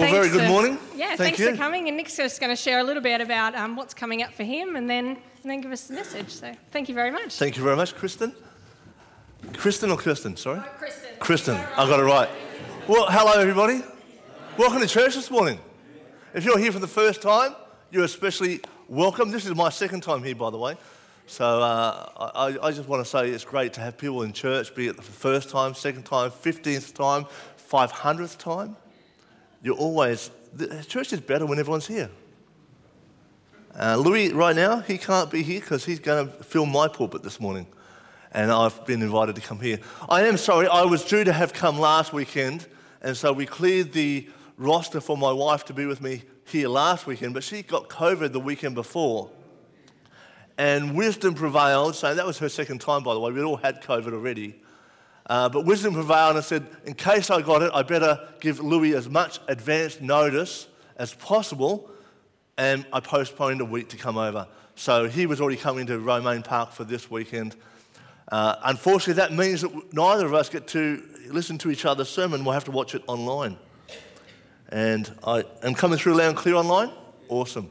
Well, very good for- morning. Yeah, Thank thanks you. for coming. And Nick's just going to share a little bit about um, what's coming up for him, and then and then give us the message. So thank you very much. Thank you very much, Kristen. Kristen or Kirsten? Sorry. Kristen. Kristen. I got it right. Well, hello, everybody. Welcome to church this morning. If you're here for the first time, you're especially welcome. This is my second time here, by the way. So uh, I, I just want to say it's great to have people in church, be it the first time, second time, 15th time, 500th time. You're always, the church is better when everyone's here. Uh, Louis, right now, he can't be here because he's going to film my pulpit this morning. And I've been invited to come here. I am sorry, I was due to have come last weekend, and so we cleared the roster for my wife to be with me here last weekend, but she got COVID the weekend before. And wisdom prevailed, so that was her second time, by the way. We'd all had COVID already. Uh, but wisdom prevailed and said, in case I got it, I better give Louis as much advance notice as possible. And I postponed a week to come over. So he was already coming to Romaine Park for this weekend. Uh, unfortunately, that means that neither of us get to listen to each other's sermon. We'll have to watch it online. And I am coming through loud and clear online. Awesome.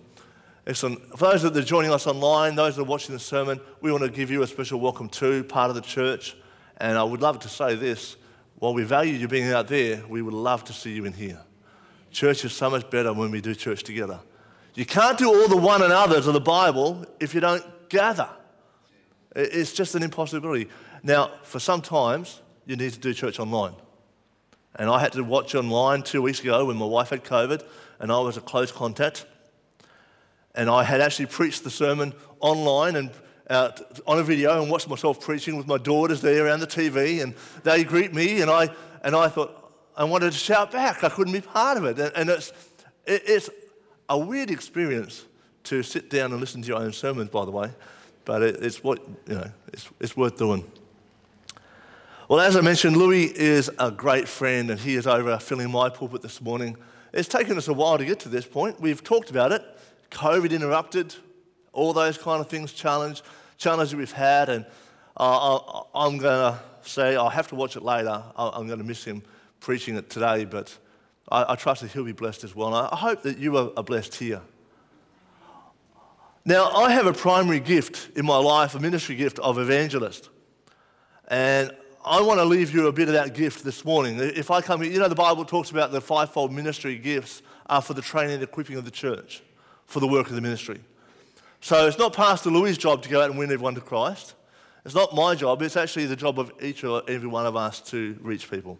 Excellent. For those that are joining us online, those that are watching the sermon, we want to give you a special welcome to part of the church. And I would love to say this while we value you being out there, we would love to see you in here. Church is so much better when we do church together. You can't do all the one another's of the Bible if you don't gather. It's just an impossibility. Now, for some times, you need to do church online. And I had to watch online two weeks ago when my wife had COVID and I was a close contact. And I had actually preached the sermon online and on a video and watched myself preaching with my daughters there around the TV. And they greet me, and I, and I thought, I wanted to shout back. I couldn't be part of it. And, and it's, it, it's a weird experience to sit down and listen to your own sermons, by the way. But it, it's, what, you know, it's, it's worth doing. Well, as I mentioned, Louis is a great friend, and he is over filling my pulpit this morning. It's taken us a while to get to this point. We've talked about it. COVID interrupted, all those kind of things, challenge, challenges we've had, and uh, I'm going to say I'll have to watch it later. I'm going to miss him preaching it today, but I, I trust that he'll be blessed as well. And I hope that you are are blessed here. Now, I have a primary gift in my life, a ministry gift of evangelist. And I want to leave you a bit of that gift this morning. If I come here, you know, the Bible talks about the fivefold ministry gifts are for the training and equipping of the church, for the work of the ministry. So it's not Pastor Louis' job to go out and win everyone to Christ. It's not my job, it's actually the job of each or every one of us to reach people.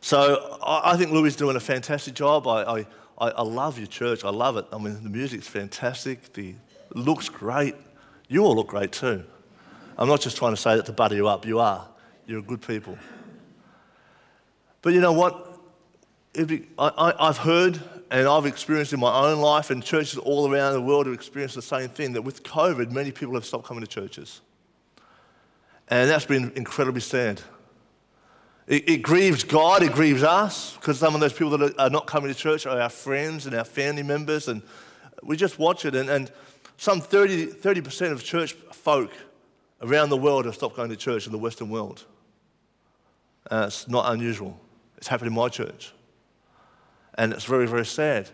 So I think Louis is doing a fantastic job. I, I, I love your church. I love it. I mean, the music's fantastic. The looks great. You all look great too. I'm not just trying to say that to butter you up. You are. You're good people. But you know what? Be, I, I've heard and I've experienced in my own life, and churches all around the world have experienced the same thing that with COVID, many people have stopped coming to churches. And that's been incredibly sad. It, it grieves God, it grieves us, because some of those people that are, not coming to church are our friends and our family members, and we just watch it. And, and some 30, 30% of church folk around the world have stopped going to church in the Western world. Uh, it's not unusual. It's happened in my church. And it's very, very sad.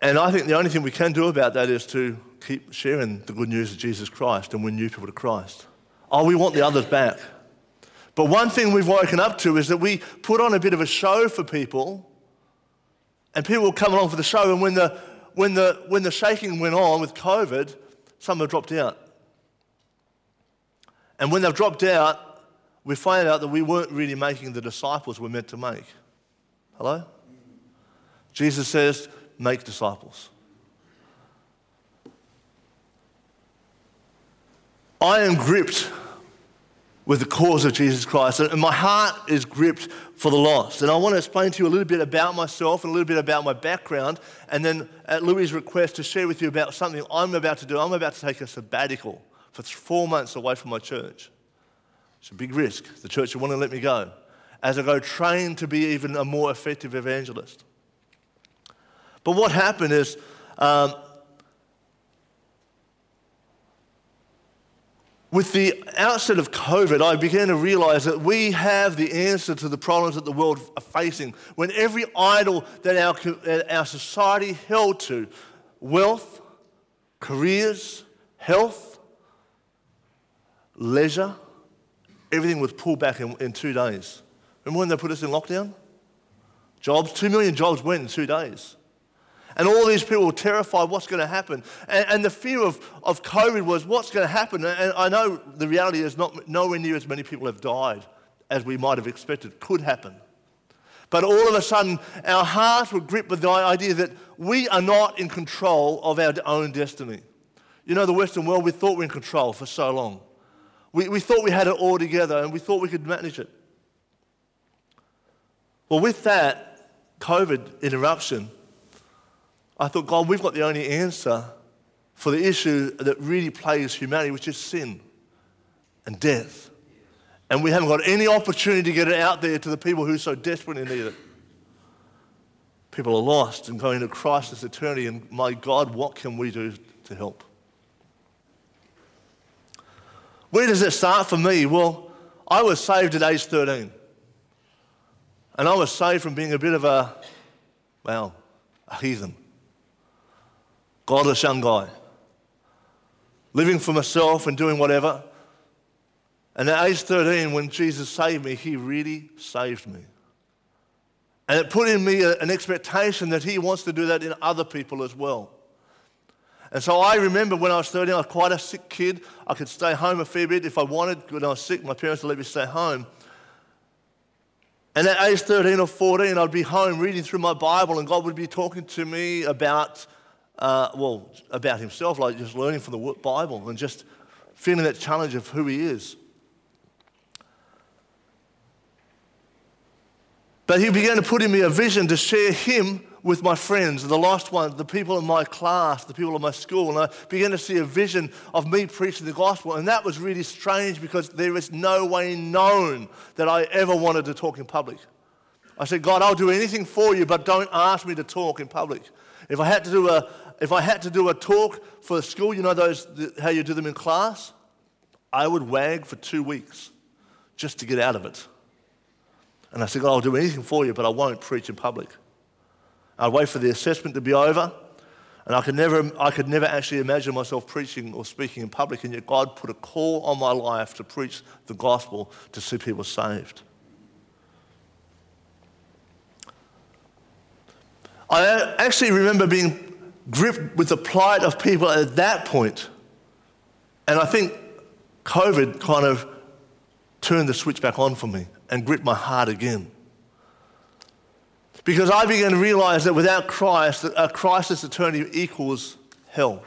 And I think the only thing we can do about that is to keep sharing the good news of Jesus Christ and win new people to Christ. Oh, we want the others back. But one thing we've woken up to is that we put on a bit of a show for people, and people will come along for the show, and when the, when the, when the shaking went on with COVID, some have dropped out. And when they've dropped out, we find out that we weren't really making the disciples we're meant to make. Hello? Jesus says, make disciples. I am gripped with the cause of Jesus Christ, and my heart is gripped for the lost. And I want to explain to you a little bit about myself and a little bit about my background, and then at Louis' request to share with you about something I'm about to do. I'm about to take a sabbatical for four months away from my church. It's a big risk. The church will want to let me go as I go train to be even a more effective evangelist. But what happened is, um, with the outset of COVID, I began to realize that we have the answer to the problems that the world are facing. When every idol that our, our society held to wealth, careers, health, leisure everything was pulled back in, in two days. Remember when they put us in lockdown? Jobs, two million jobs went in two days. And all these people were terrified what's going to happen. And, and the fear of, of COVID was what's going to happen. And I know the reality is not nowhere near as many people have died as we might have expected could happen. But all of a sudden, our hearts were gripped with the idea that we are not in control of our own destiny. You know, the Western world, we thought we were in control for so long. We, we thought we had it all together and we thought we could manage it. Well, with that COVID interruption, I thought, God, we've got the only answer for the issue that really plagues humanity, which is sin and death. And we haven't got any opportunity to get it out there to the people who so desperately need it. People are lost and going to Christless eternity, and my God, what can we do to help? Where does it start for me? Well, I was saved at age 13. And I was saved from being a bit of a, well, a heathen, godless young guy, living for myself and doing whatever. And at age 13, when Jesus saved me, he really saved me. And it put in me an expectation that he wants to do that in other people as well. And so I remember when I was 13, I was quite a sick kid. I could stay home a fair bit if I wanted. When I was sick, my parents would let me stay home. And at age 13 or 14, I'd be home reading through my Bible, and God would be talking to me about, uh, well, about Himself, like just learning from the Bible and just feeling that challenge of who He is. But He began to put in me a vision to share Him with my friends, the lost ones, the people in my class, the people in my school, and I began to see a vision of me preaching the gospel. And that was really strange because there is no way known that I ever wanted to talk in public. I said, God, I'll do anything for you, but don't ask me to talk in public. If I had to do a, if I had to do a talk for school, you know those, how you do them in class? I would wag for two weeks just to get out of it. And I said, God, I'll do anything for you, but I won't preach in public. I'd wait for the assessment to be over. And I could, never, I could never actually imagine myself preaching or speaking in public, and yet God put a call on my life to preach the gospel to see people saved. I actually remember being gripped with the plight of people at that point. And I think COVID kind of turned the switch back on for me and gripped my heart again. Because I began to realize that without Christ, a Christless eternity equals hell.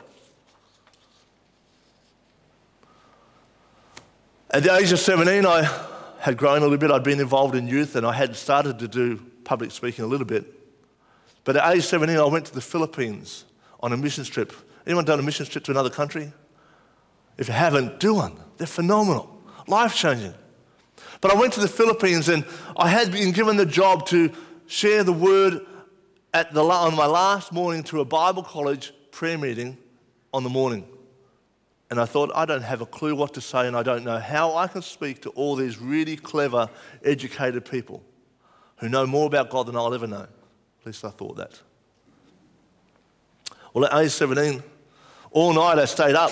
At the age of 17, I had grown a little bit. I'd been involved in youth and I had started to do public speaking a little bit. But at age 17, I went to the Philippines on a mission trip. Anyone done a mission trip to another country? If you haven't, do one. They're phenomenal, life changing. But I went to the Philippines and I had been given the job to share the word at the, on my last morning to a Bible college prayer meeting on the morning. And I thought, I don't have a clue what to say, and I don't know how I can speak to all these really clever, educated people who know more about God than I'll ever know. At least I thought that. Well, at age 17, all night I stayed up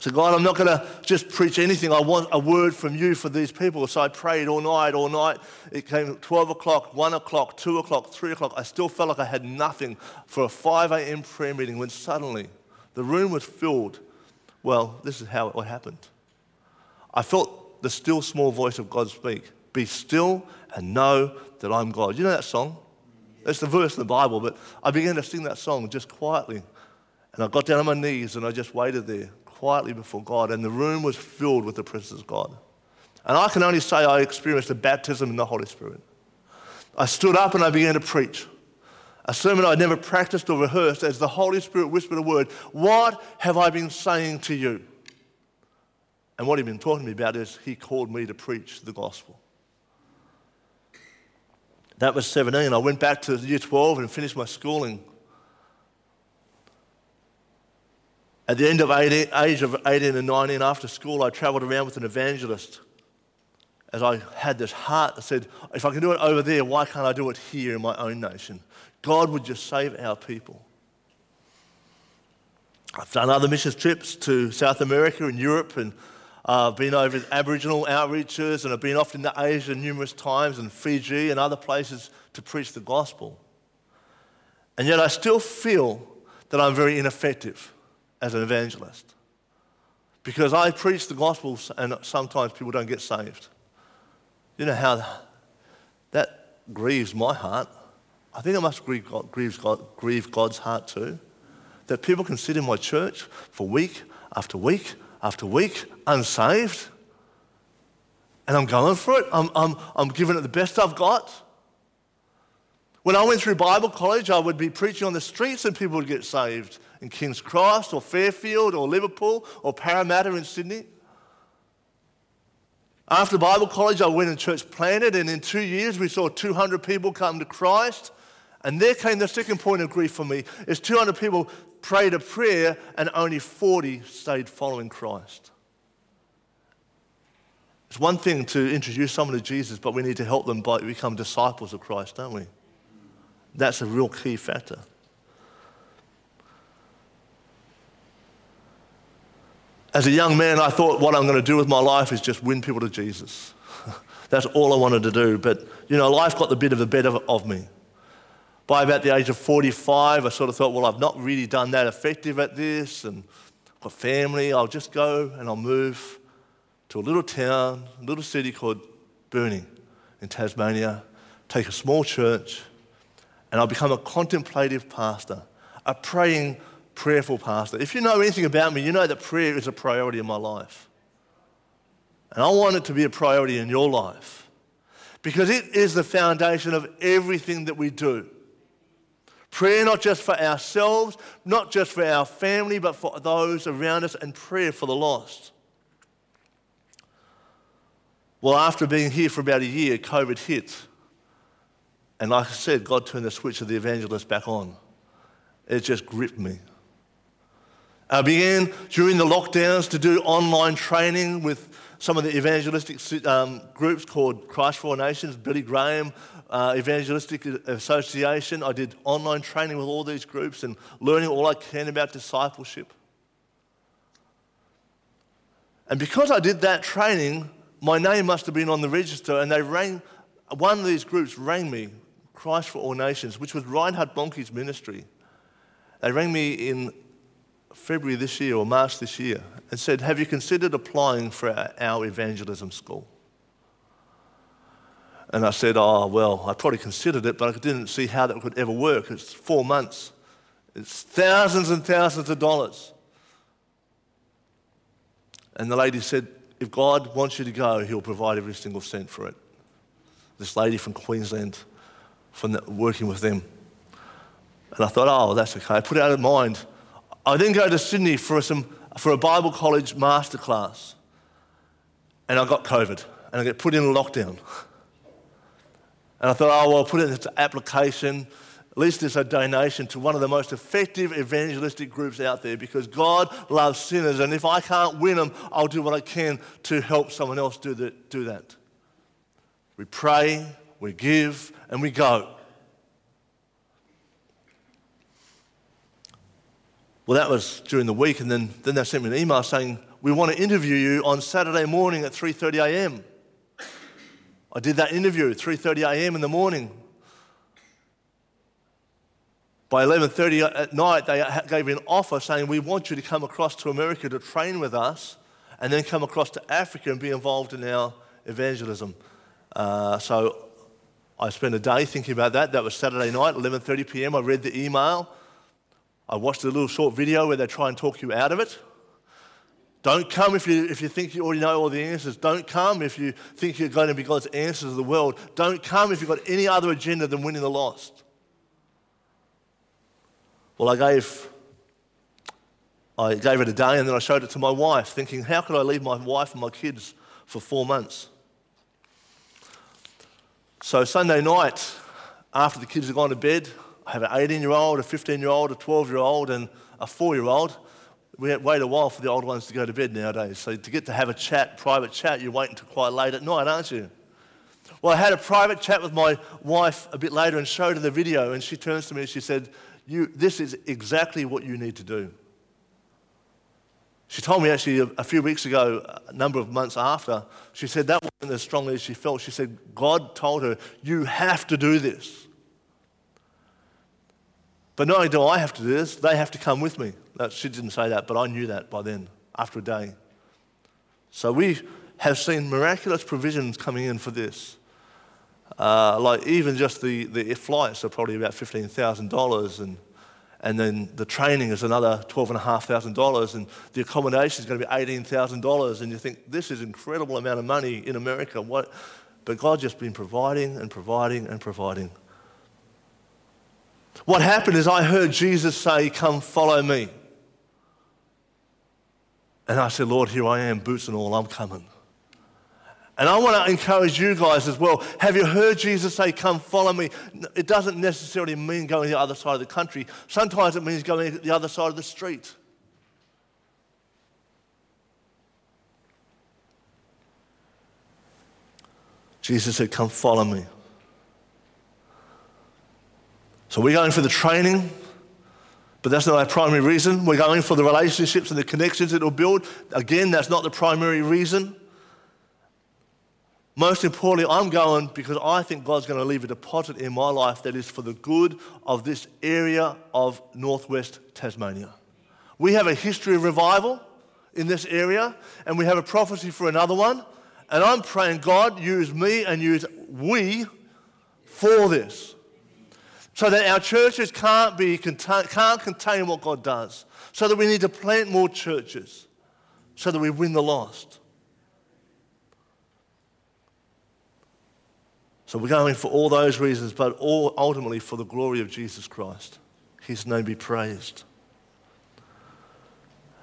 so, God, I'm not going to just preach anything. I want a word from you for these people. So I prayed all night, all night. It came 12 o'clock, 1 o'clock, 2 o'clock, 3 o'clock. I still felt like I had nothing for a 5 a.m. prayer meeting when suddenly the room was filled. Well, this is how it happened. I felt the still small voice of God speak Be still and know that I'm God. You know that song? It's the verse in the Bible, but I began to sing that song just quietly. And I got down on my knees and I just waited there quietly before God, and the room was filled with the presence of God. And I can only say I experienced a baptism in the Holy Spirit. I stood up and I began to preach. A sermon I'd never practiced or rehearsed as the Holy Spirit whispered a word What have I been saying to you? And what he'd been talking to me about is he called me to preach the gospel. That was 17. I went back to year 12 and finished my schooling At the end of 18, age of 18 and 19, after school, I traveled around with an evangelist as I had this heart that said, if I can do it over there, why can't I do it here in my own nation? God would just save our people. I've done other missions trips to South America and Europe, and uh, I've been over Aboriginal outreaches, and I've been off into Asia numerous times, and Fiji and other places to preach the gospel. And yet I still feel that I'm very ineffective as an evangelist because I preach the gospel, and sometimes people don't get saved. You know how that grieves my heart. I think it must grieve, God, God, grieve God's heart too. That people can sit in my church for week after week after week unsaved. And I'm going for it. I'm, I'm, I'm giving it the best I've got. When I went through Bible college, I would be preaching on the streets and people would get saved in King's Cross or Fairfield or Liverpool or Parramatta in Sydney. After Bible college, I went and church planted, and in two years, we saw 200 people come to Christ. And there came the second point of grief for me: is 200 people prayed a prayer, and only 40 stayed following Christ. It's one thing to introduce someone to Jesus, but we need to help them become disciples of Christ, don't we? That's a real key factor. As a young man, I thought what I'm going to do with my life is just win people to Jesus. That's all I wanted to do. But, you know, life got the bit of the better of me. By about the age of 45, I sort of thought, well, I've not really done that effective at this, and I've got family. I'll just go and I'll move to a little town, a little city called Burnie in Tasmania, take a small church, and I'll become a contemplative pastor, a praying prayerful pastor. If you know anything about me, you know that prayer is a priority in my life. And I want it to be a priority in your life because it is the foundation of everything that we do. Prayer not just for ourselves, not just for our family, but for those around us, and prayer for the lost. Well, after being here for about a year, COVID hit. And like I said, God turned the switch of the evangelist back on. It just gripped me. I began during the lockdowns to do online training with some of the evangelistic um, groups called Christ for Nations, Billy Graham uh, Evangelistic Association. I did online training with all these groups and learning all I can about discipleship. And because I did that training, my name must have been on the register, and they rang, one of these groups rang me, Christ for All Nations, which was Reinhard Bonnke's ministry. They rang me in February this year or March this year and said, Have you considered applying for our evangelism school? And I said, Oh, well, I probably considered it, but I didn't see how that could ever work. It's four months, it's thousands and thousands of dollars. And the lady said, If God wants you to go, He'll provide every single cent for it. This lady from Queensland, from the, working with them. And I thought, Oh, that's okay. I put it out of mind. I then go to Sydney for, some, for a Bible college masterclass. And I got COVID and I get put in a lockdown. And I thought, oh, well, put it into application. At least it's a donation to one of the most effective evangelistic groups out there because God loves sinners. And if I can't win them, I'll do what I can to help someone else do, the, do that. We pray, we give, and we go. Well, that was during the week, and then, then they sent me an email saying, We want to interview you on Saturday morning at 3.30 a.m. I did that interview at 3.30 a.m. in the morning. By 11.30 at night, they gave me an offer saying, we want you to come across to America to train with us and then come across to Africa and be involved in our evangelism. Uh, so I spent a day thinking about that. That was Saturday night, 11.30 p.m. I read the email. I watched a little short video where they try and talk you out of it. Don't come if you, if you think you already know all the answers. Don't come if you think you're going to be God's answers to the world. Don't come if you've got any other agenda than winning the lost. Well, I gave, I gave it a day and then I showed it to my wife, thinking, how could I leave my wife and my kids for four months? So, Sunday night, after the kids have gone to bed, I have an 18 year old, a 15 year old, a 12 year old, and a 4 year old. we wait a while for the old ones to go to bed nowadays. So to get to have a chat, private chat, you're waiting until quite late at night, aren't you? Well, I had a private chat with my wife a bit later and showed her the video, and she turns to me and she said, you, This is exactly what you need to do. She told me actually a, few weeks ago, a number of months after, she said that wasn't as strongly as she felt. She said, God told her, You have to do this. But not only do I have to do this, they have to come with me. she didn't say that, but I knew that by then, after a day. So we have seen miraculous provisions coming in for this. Uh, like even just the, the flights are probably about $15,000 and and then the training is another $12,500, and the accommodation is going to be $18,000. And you think, this is an incredible amount of money in America. What? But God's just been providing and providing and providing. What happened is I heard Jesus say, Come follow me. And I said, Lord, here I am, boots and all, I'm coming. And I want to encourage you guys as well. Have you heard Jesus say, Come follow me? It doesn't necessarily mean going to the other side of the country, sometimes it means going to the other side of the street. Jesus said, Come follow me. So we're going for the training, but that's not our primary reason. We're going for the relationships and the connections it will build. Again, that's not the primary reason. Most importantly, I'm going because I think God's going to leave a deposit in my life that is for the good of this area of northwest Tasmania. We have a history of revival in this area, and we have a prophecy for another one. And I'm praying, God, use me and use we for this. So that our churches can't, be, can't contain what God does. So that we need to plant more churches. So that we win the lost. So we're going for all those reasons, but all ultimately for the glory of Jesus Christ. His name be praised.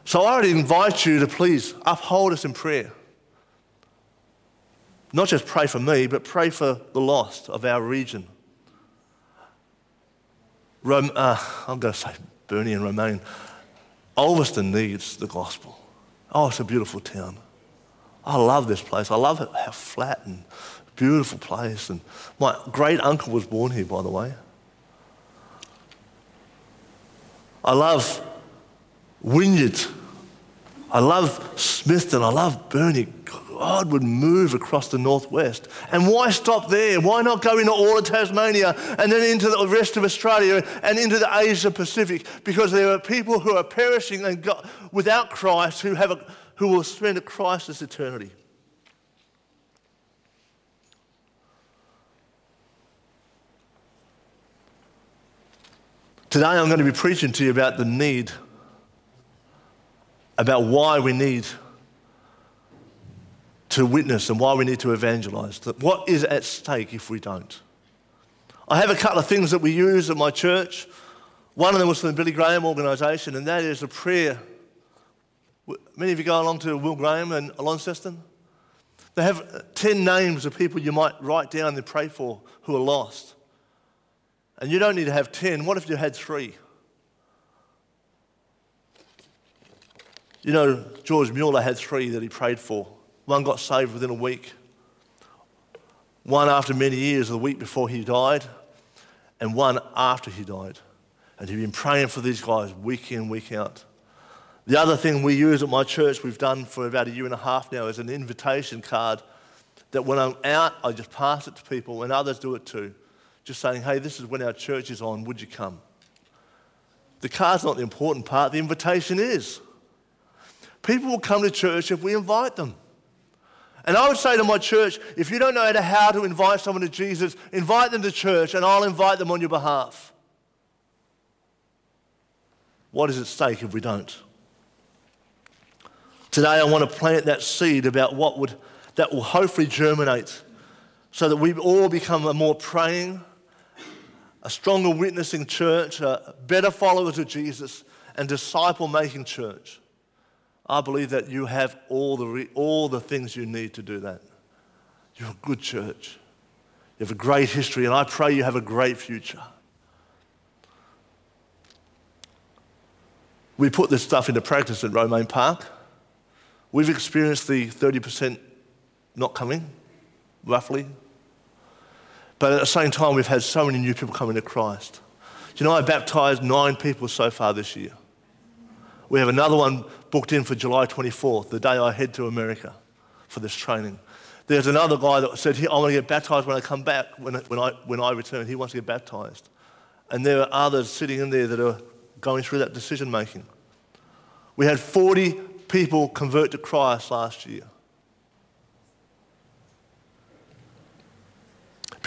So I would invite you to please uphold us in prayer. Not just pray for me, but pray for the lost of our region. Rome, uh, I'm going to say Burnie and Romaine. Ulverstone needs the gospel. Oh, it's a beautiful town. I love this place. I love it, how flat and Beautiful place. And my great uncle was born here, by the way. I love Wynyard. I love Smithton. I love Burnie. God would move across the northwest. And why stop there? Why not go into all of Tasmania and then into the rest of Australia and into the Asia Pacific? Because there are people who are perishing and without Christ who, have a, who will spend a Christless eternity. Today I'm going to be preaching to you about the need, about why we need to witness and why we need to evangelize. What is at stake if we don't? I have a couple of things that we use at my church. One of them was from the Billy Graham organisation, and that is a prayer. Many of you go along to Will Graham and Launceston. They have uh, 10 names of people you might write down and pray for who are lost. And you don't need to have 10. What if you had three? You know, George Mueller had three that he prayed for. One got saved within a week, one after many years, the week before he died, and one after he died. And he'd been praying for these guys week in, week out. The other thing we use at my church, we've done for about a year and a half now, is an invitation card that when I'm out, I just pass it to people, and others do it too just saying, hey, this is when our church is on, would you come? The card's not the important part, the invitation is. People will come to church if we invite them. And I would say to my church, if you don't know how to invite someone to Jesus, invite them to church and I'll invite them on your behalf. What is at stake if we don't? Today I want to plant that seed about what would that will hopefully germinate so that we all become a more praying, a stronger witnessing church, a better followers of Jesus, and disciple making church. I believe that you have all the, re- all the things you need to do that. You're a good church. You have a great history, and I pray you have a great future. we put this stuff into practice at Romaine Park. We've experienced the 30% not coming, roughly. But at the same time, we've had so many new people coming to Christ. You know, I baptized nine people so far this year. We have another one booked in for July 24th, the day I head to America for this training. There's another guy that said, I want to get baptized when I come back, when, when, I, when I return. He wants to get baptized. And there are others sitting in there that are going through that decision making. We had 40 people convert to Christ last year.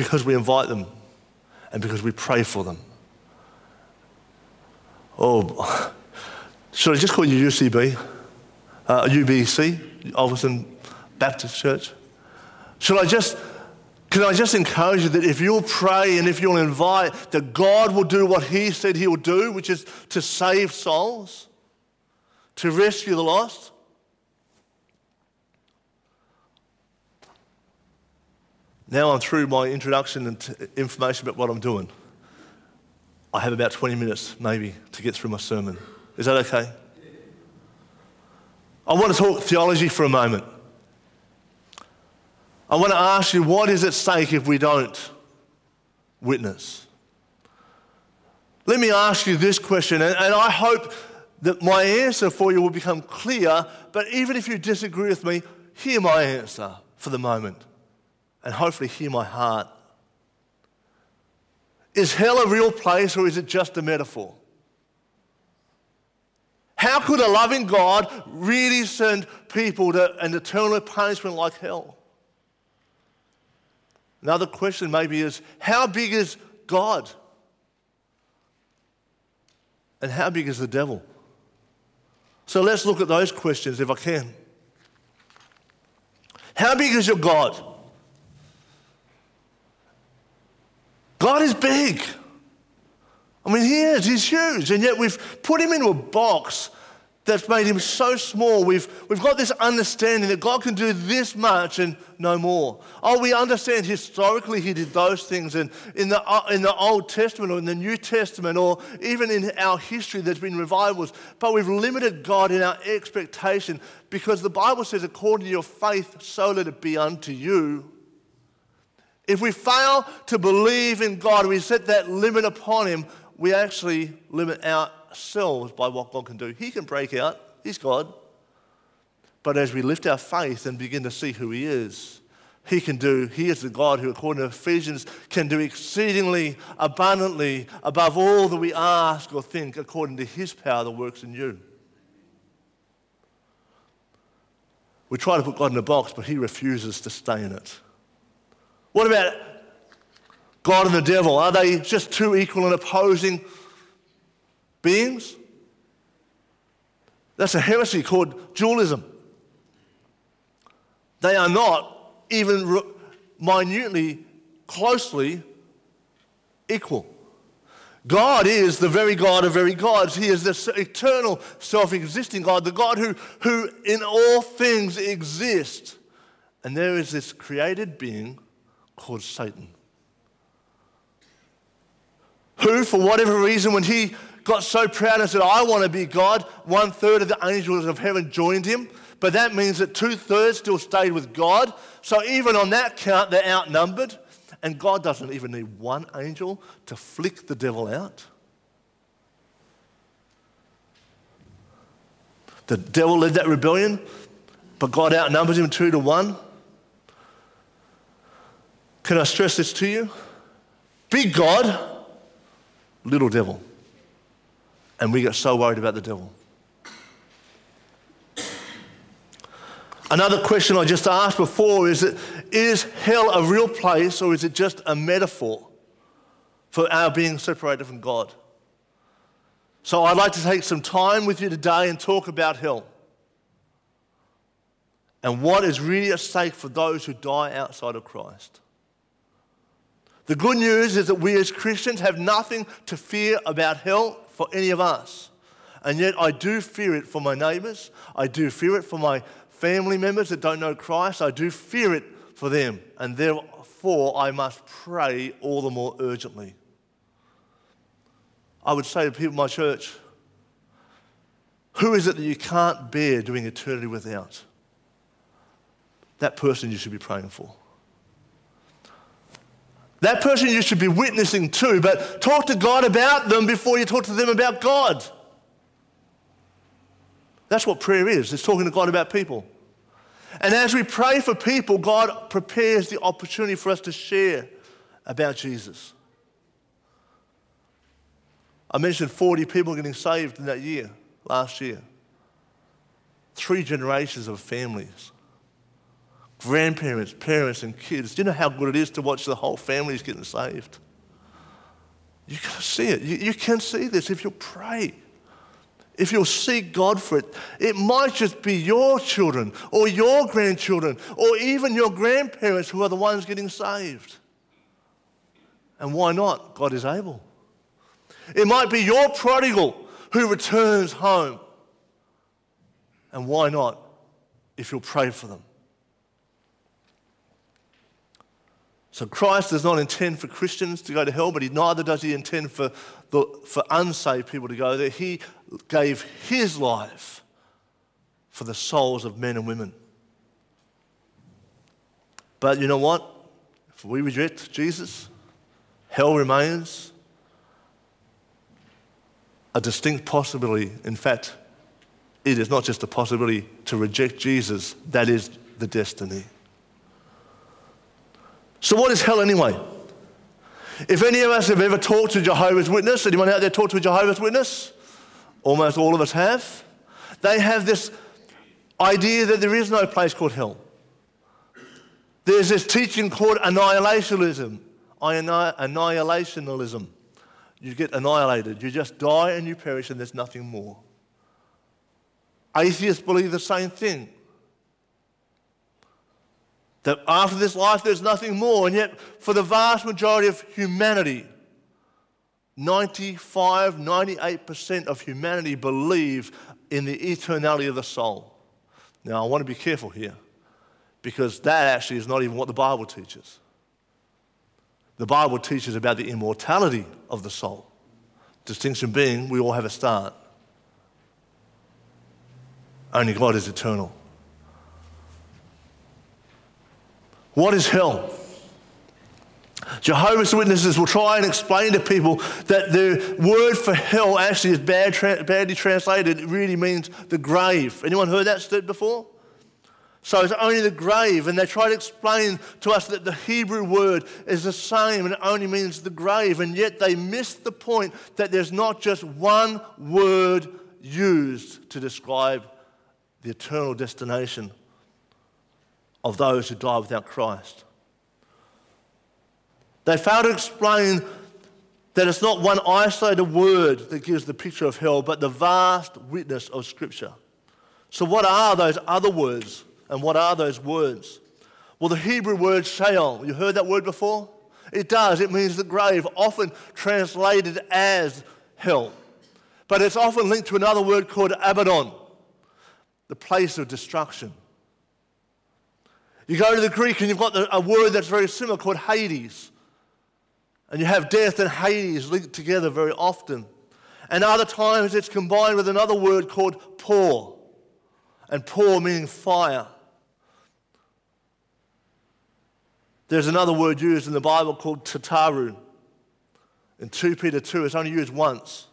Because we invite them and because we pray for them. Oh, should I just call you UCB? Uh, UBC, Ulverstone Baptist Church? Should I just, can I just encourage you that if you'll pray and if you'll invite, that God will do what He said He will do, which is to save souls, to rescue the lost? Now I'm through my introduction and information about what I'm doing. I have about 20 minutes, maybe, to get through my sermon. Is that okay? I want to talk theology for a moment. I want to ask you what is at stake if we don't witness? Let me ask you this question, and, I hope that my answer for you will become clear, but even if you disagree with me, hear my answer for the moment and hopefully hear my heart. Is hell a real place or is it just a metaphor? How could a loving God really send people to an eternal punishment like hell? Another question maybe is how big is God? And how big is the devil? So let's look at those questions if I can. How big is your God? God is big. I mean, he is, he's huge, and yet we've put him into a box that's made him so small. We've, we've got this understanding that God can do this much and no more. Oh, we understand historically he did those things, and in the, uh, in the Old Testament or in the New Testament or even in our history there's been revivals, but we've limited God in our expectation because the Bible says, according to your faith, so let it be unto you. If we fail to believe in God, we set that limit upon Him, we actually limit ourselves by what God can do. He can break out, He's God. But as we lift our faith and begin to see who He is, He can do, He is the God who, according to Ephesians, can do exceedingly abundantly above all that we ask or think, according to His power that works in you. We try to put God in a box, but He refuses to stay in it. What about God and the devil? Are they just two equal and opposing beings? That's a heresy called dualism. They are not even minutely, closely equal. God is the very God of very gods. He is the eternal, self existing God, the God who, who in all things exists. And there is this created being called Satan. Who, for whatever reason, when he got so proud and said, I want to be God, one third of the angels of heaven joined him. But that means that two thirds still stayed with God. So even on that count, they're outnumbered. And God doesn't even need one angel to flick the devil out. The devil led that rebellion, but God outnumbers him two to one. Can I stress this to you? Big God, little devil. And we get so worried about the devil. Another question I just asked before is that, is hell a real place or is it just a metaphor for our being separated from God? So I'd like to take some time with you today and talk about hell and what is really at stake for those who die outside of Christ. The good news is that we as Christians have nothing to fear about hell for any of us. And yet I do fear it for my neighbors. I do fear it for my family members that don't know Christ. I do fear it for them. And therefore I must pray all the more urgently. I would say to people in my church, Who is it that you can't bear doing eternity without? That person you should be praying for. That person you should be witnessing to, but talk to God about them before you talk to them about God. That's what prayer is. It's talking to God about people. And as we pray for people, God prepares the opportunity for us to share about Jesus. I mentioned 40 people getting saved in that year, last year. Three generations of families grandparents, parents, and kids. Do you know how good it is to watch the whole families getting saved? You can see it. You, you can see this if you pray if you'll seek God for it, it might just be your children or your grandchildren or even your grandparents who are the ones getting saved. And why not? God is able. It might be your prodigal who returns home. And why not if you'll pray for them? So Christ does not intend for Christians to go to hell, but he, neither does he intend for, the, for unsaved people to go there. He gave his life for the souls of men and women. But you know what? If we reject Jesus, hell remains a distinct possibility. In fact, it is not just a possibility to reject Jesus, that is the destiny. So, what is hell anyway? If any of us have ever talked to Jehovah's Witness, anyone out there talked to a Jehovah's Witness? Almost all of us have. They have this idea that there is no place called hell. There's this teaching called annihilationism. Annihilationism. You get annihilated. You just die and you perish, and there's nothing more. Atheists believe the same thing that after this life there's nothing more. And yet, for the vast majority of humanity, 95, 98% of humanity believe in the eternality of the soul. Now, I want to be careful here because that actually is not even what the Bible teaches. The Bible teaches about the immortality of the soul. Distinction being, we all have a start. Only God is eternal. What is hell? Jehovah's Witnesses will try and explain to people that the word for hell actually is bad, badly translated. It really means the grave. Anyone heard that before? So it's only the grave, and they try to explain to us that the Hebrew word is the same and it only means the grave, and yet they miss the point that there's not just one word used to describe the eternal destination of those who die without Christ. They fail to explain that it's not one isolated word that gives the picture of hell, but the vast witness of Scripture. So, what are those other words? And what are those words? Well, the Hebrew word Sheol, you heard that word before? It does. It means the grave, often translated as hell. But it's often linked to another word called Abaddon, the place of destruction. You go to the Greek and you've got a word that's very similar called Hades. And you have death and Hades linked together very often. And other times it's combined with another word called pur. And pur meaning fire. There's another word used in the Bible called tataru. In 2 Peter 2, it's only used once,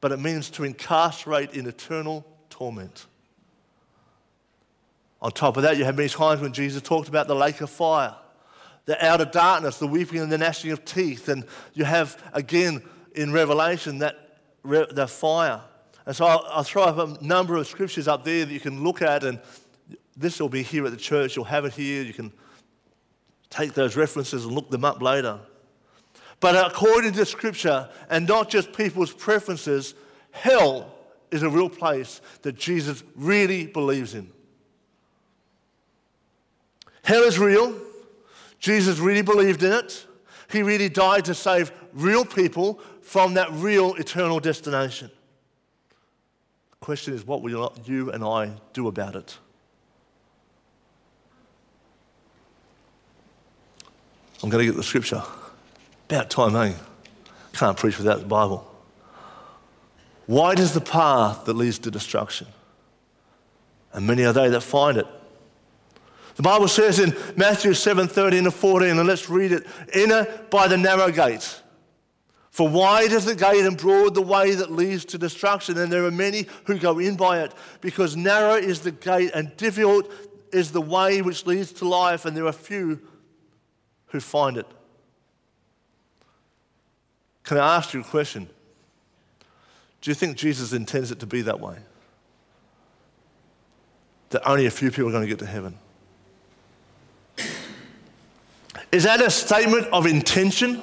but it means to incarcerate in eternal torment. On top of that, you have many times when Jesus talked about the lake of fire, the outer darkness, the weeping and the gnashing of teeth. And you have, again, in Revelation, that the fire. And so I'll, I'll throw up a number of scriptures up there that you can look at, and this will be here at the church. You'll have it here. You can take those references and look them up later. But according to Scripture, and not just people's preferences, hell is a real place that Jesus really believes in. Hell is real. Jesus really believed in it. He really died to save real people from that real eternal destination. The question is, what will you and I do about it? I'm going to get the scripture. About time, eh? Can't preach without the Bible. Wide is the path that leads to destruction, and many are they that find it. The Bible says in Matthew 7 13 and 14, and let's read it Enter by the narrow gate. For wide is the gate and broad the way that leads to destruction, and there are many who go in by it, because narrow is the gate and difficult is the way which leads to life, and there are few who find it. Can I ask you a question? Do you think Jesus intends it to be that way? That only a few people are going to get to heaven? Is that a statement of intention?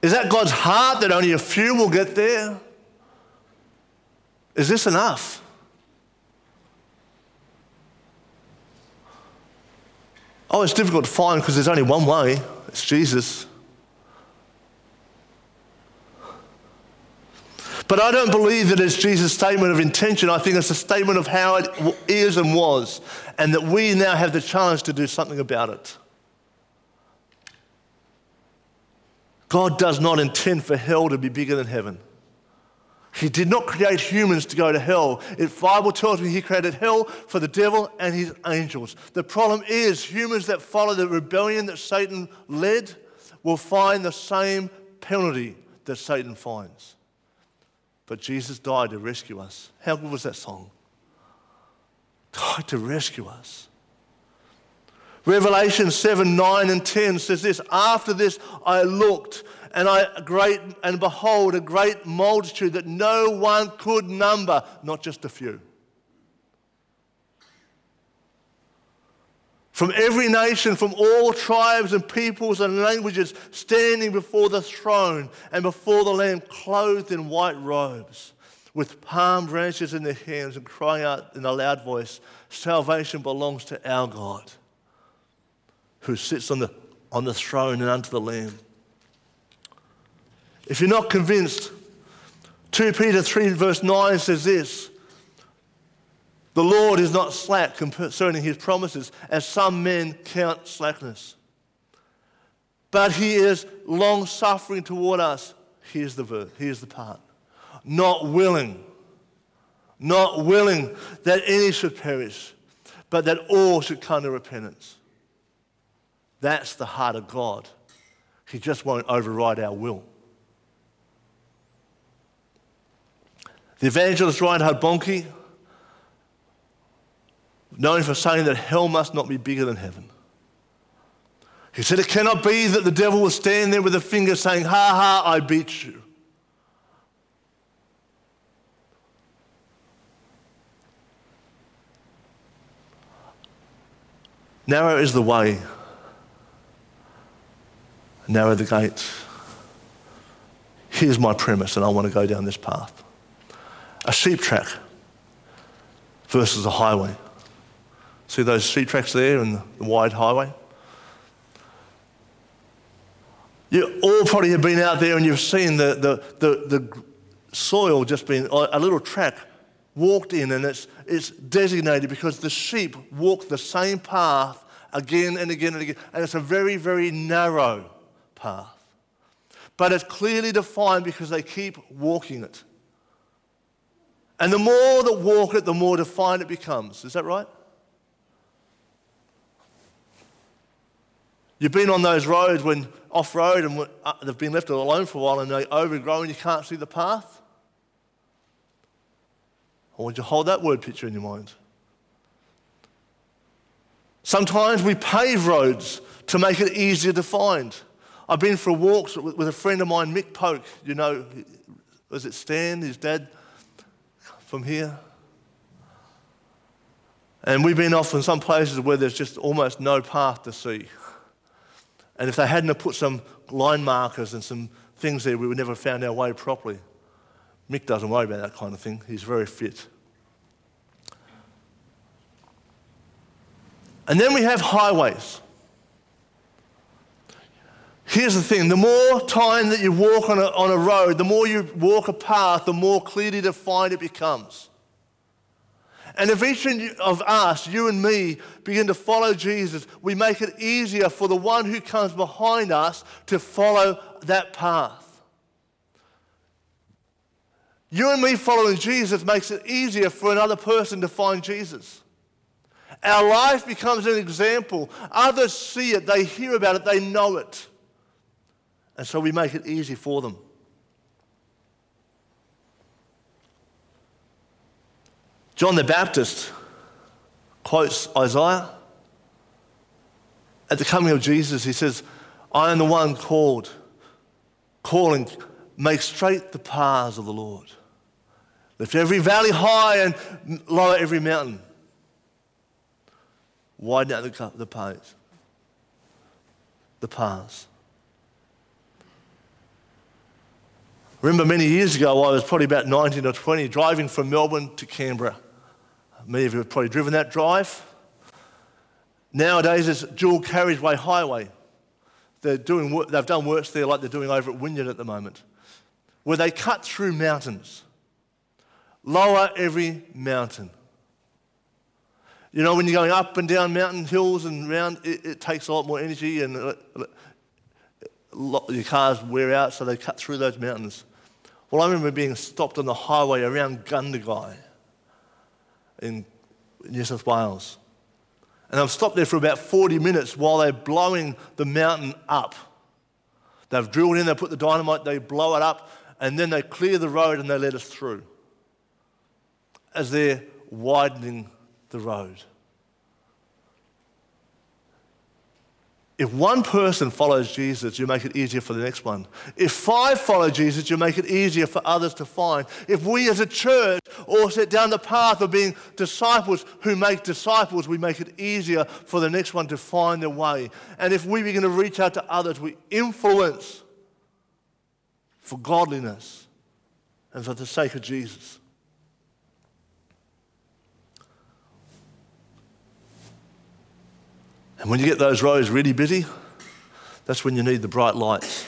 Is that God's heart that only a few will get there? Is this enough? Oh, it's difficult to find because there's only one way it's Jesus. But I don't believe that it's Jesus' statement of intention. I think it's a statement of how it is and was, and that we now have the challenge to do something about it. God does not intend for hell to be bigger than heaven. He did not create humans to go to hell. The Bible tells me he created hell for the devil and his angels. The problem is humans that follow the rebellion that Satan led will find the same penalty that Satan finds. But Jesus died to rescue us. How good was that song? Died to rescue us. Revelation 7 9 and 10 says this After this I looked, and I great and behold a great multitude that no one could number, not just a few. From every nation, from all tribes and peoples and languages, standing before the throne and before the Lamb, clothed in white robes, with palm branches in their hands, and crying out in a loud voice, Salvation belongs to our God, who sits on the, on the throne and unto the Lamb. If you're not convinced, 2 Peter 3, verse 9 says this the Lord is not slack concerning his promises, as some men count slackness. But he is long suffering toward us. Here's the verse, here's the part. Not willing, not willing that any should perish, but that all should come to repentance. That's the heart of God. He just won't override our will. The evangelist Reinhard Bonnke known for saying that hell must not be bigger than heaven. He said, It cannot be that the devil will stand there with a finger saying, Ha ha, I beat you. Narrow is the way, narrow the gates. Here's my premise, and I want to go down this path a sheep track versus a highway. See those sheep tracks there and the wide highway? You all probably have been out there and you've seen the, the, the, the soil just being a little track walked in and it's, it's designated because the sheep walk the same path again and again and again. And it's a very, very narrow path. But it's clearly defined because they keep walking it. And the more that walk it, the more defined it becomes. Is that right? You've been on those roads when off road and uh, they've been left alone for a while and they're overgrown, you can't see the path? Or would you to hold that word picture in your mind? Sometimes we pave roads to make it easier to find. I've been for walks with a friend of mine, Mick Poke. You know, was it Stan, his dad, from here? And we've been off in some places where there's just almost no path to see. And if they hadn't put some line markers and some things there, we would never have found our way properly. Mick doesn't worry about that kind of thing. He's very fit. And then we have highways. Here's the thing the more time that you walk on a, on a road, the more you walk a path, the more clearly defined it becomes. And if each of us, you and me, begin to follow Jesus, we make it easier for the one who comes behind us to follow that path. You and me following Jesus makes it easier for another person to find Jesus. Our life becomes an example. Others see it, they hear about it, they know it. And so we make it easy for them. John the Baptist quotes Isaiah. At the coming of Jesus, he says, I am the one called, calling, make straight the paths of the Lord. Lift every valley high and lower every mountain. Widen out the, the paths. The paths. remember many years ago, I was probably about 19 or 20, driving from Melbourne to Canberra. Many of you have probably driven that drive. Nowadays, it's dual carriageway highway. They're doing, they've done works there like they're doing over at Wynyard at the moment, where they cut through mountains, lower every mountain. You know, when you're going up and down mountain hills and round, it, it takes a lot more energy and uh, lot, your cars wear out, so they cut through those mountains. Well, I remember being stopped on the highway around Gundagai in New South Wales. And I've stopped there for about 40 minutes while they're blowing the mountain up. They've drilled in, they put the dynamite, they blow it up, and then they clear the road and they let us through as they're widening the road. If one person follows Jesus, you make it easier for the next one. If five follow Jesus, you make it easier for others to find. If we as a church all set down the path of being disciples who make disciples, we make it easier for the next one to find their way. And if we begin to reach out to others, we influence for godliness and for the sake of Jesus. And when you get those roads really busy, that's when you need the bright lights.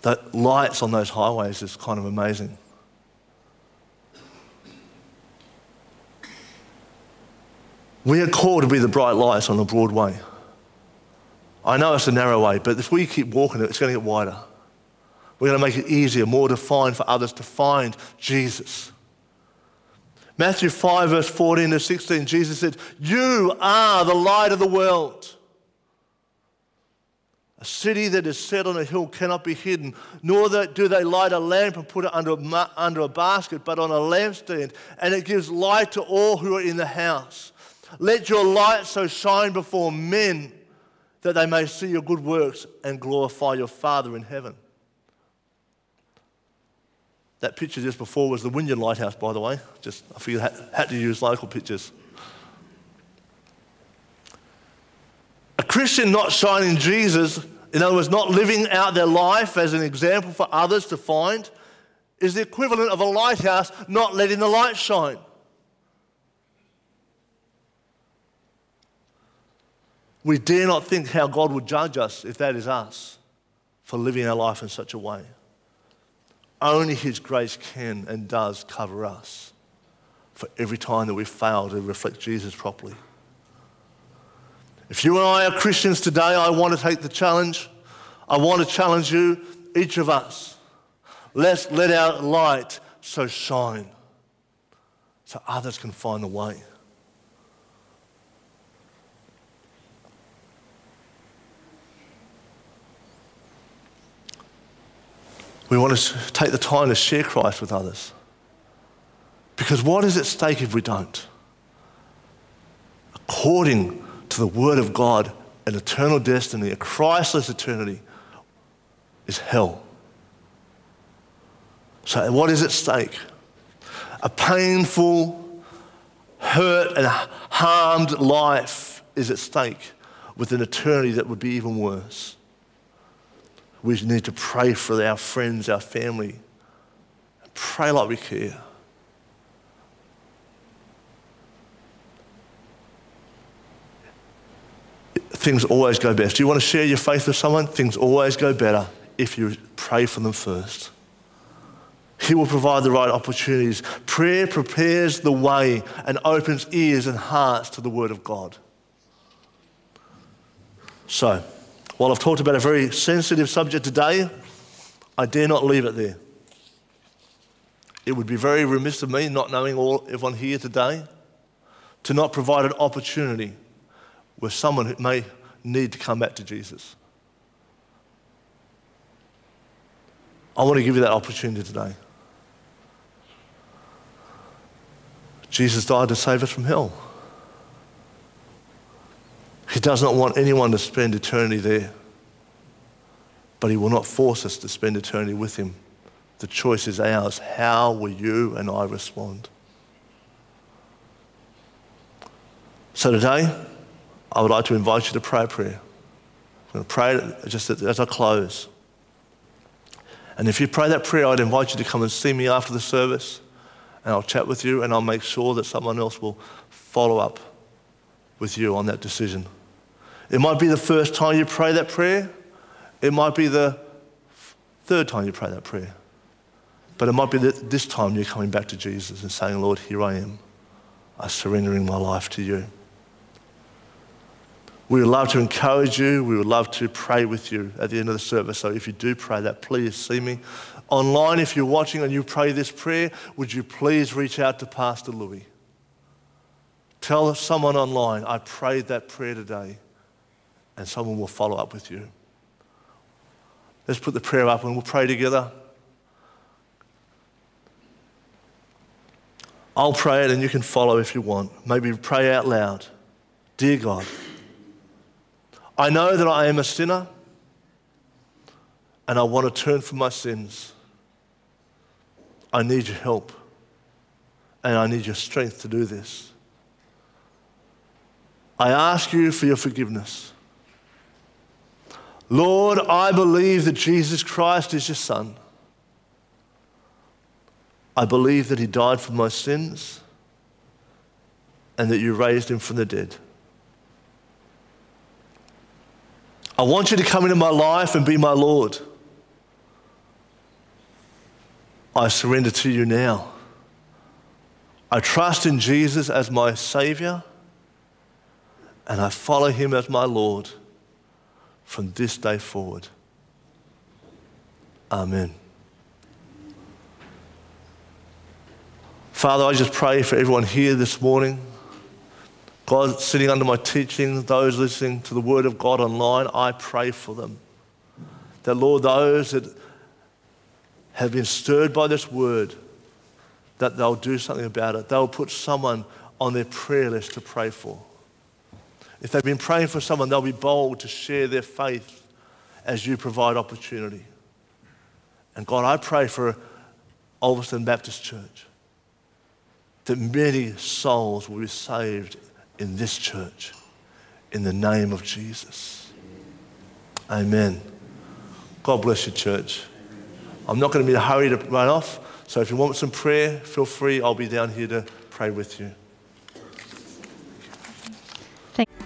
The lights on those highways is kind of amazing. We are called to be the bright lights on the broad way. I know it's a narrow way, but if we keep walking it, it's going to get wider. We're going to make it easier, more defined for others to find Jesus. Matthew 5, verse 14 to 16, Jesus said, You are the light of the world. A city that is set on a hill cannot be hidden, nor do they light a lamp and put it under a, under a basket, but on a lampstand, and it gives light to all who are in the house. Let your light so shine before men that they may see your good works and glorify your Father in heaven. That picture just before was the Wynyard Lighthouse, by the way. Just I had, had to use local pictures. A Christian not shining Jesus, in other words, not living out their life as an example for others to find, is the equivalent of a lighthouse not letting the light shine. We dare not think how God would judge us if that is us for living our life in such a way. Only His grace can and does cover us for every time that we fail to reflect Jesus properly. If you and I are Christians today, I want to take the challenge. I want to challenge you, each of us. Let's let our light so shine so others can find the way. We want to take the time to share Christ with others. Because what is at stake if we don't? According to the Word of God, an eternal destiny, a Christless eternity, is hell. So, what is at stake? A painful, hurt, and harmed life is at stake with an eternity that would be even worse. We need to pray for our friends, our family. Pray like we care. Things always go best. Do you want to share your faith with someone? Things always go better if you pray for them first. He will provide the right opportunities. Prayer prepares the way and opens ears and hearts to the Word of God. So, while I've talked about a very sensitive subject today, I dare not leave it there. It would be very remiss of me, not knowing all everyone here today, to not provide an opportunity where someone who may need to come back to Jesus. I want to give you that opportunity today. Jesus died to save us from hell. He does not want anyone to spend eternity there, but He will not force us to spend eternity with Him. The choice is ours. How will you and I respond? So today, I would like to invite you to pray a prayer. I'm going to pray just as I close. And if you pray that prayer, I'd invite you to come and see me after the service, and I'll chat with you, and I'll make sure that someone else will follow up with you on that decision. It might be the first time you pray that prayer, it might be the third time you pray that prayer. But it might be that this time you're coming back to Jesus and saying, Lord, here I am. I'm surrendering my life to you. We would love to encourage you. We would love to pray with you at the end of the service. So if you do pray that, please see me. Online, if you're watching and you pray this prayer, would you please reach out to Pastor Louis? Tell someone online, I prayed that prayer today, and someone will follow up with you. Let's put the prayer up and we'll pray together. I'll pray it and you can follow if you want. Maybe pray out loud. Dear God, I know that I am a sinner and I want to turn from my sins. I need your help and I need your strength to do this. I ask you for your forgiveness. Lord, I believe that Jesus Christ is your Son. I believe that He died for my sins and that you raised Him from the dead. I want you to come into my life and be my Lord. I surrender to you now. I trust in Jesus as my Savior and I follow Him as my Lord from this day forward. Amen. Father, I just pray for everyone here this morning. God, sitting under my teaching, those listening to the Word of God online, I pray for them. That, Lord, those that have been stirred by this Word, that they'll do something about it. They'll put someone on their prayer list to pray for. If they've been praying for someone, they'll be bold to share their faith as you provide opportunity. And God, I pray for Ulverstone Baptist Church that many souls will be saved in this church in the name of Jesus. Amen. God bless your church. I'm not going to be in a hurry to run off, so if you want some prayer, feel free. I'll be down here to pray with you. Thank you.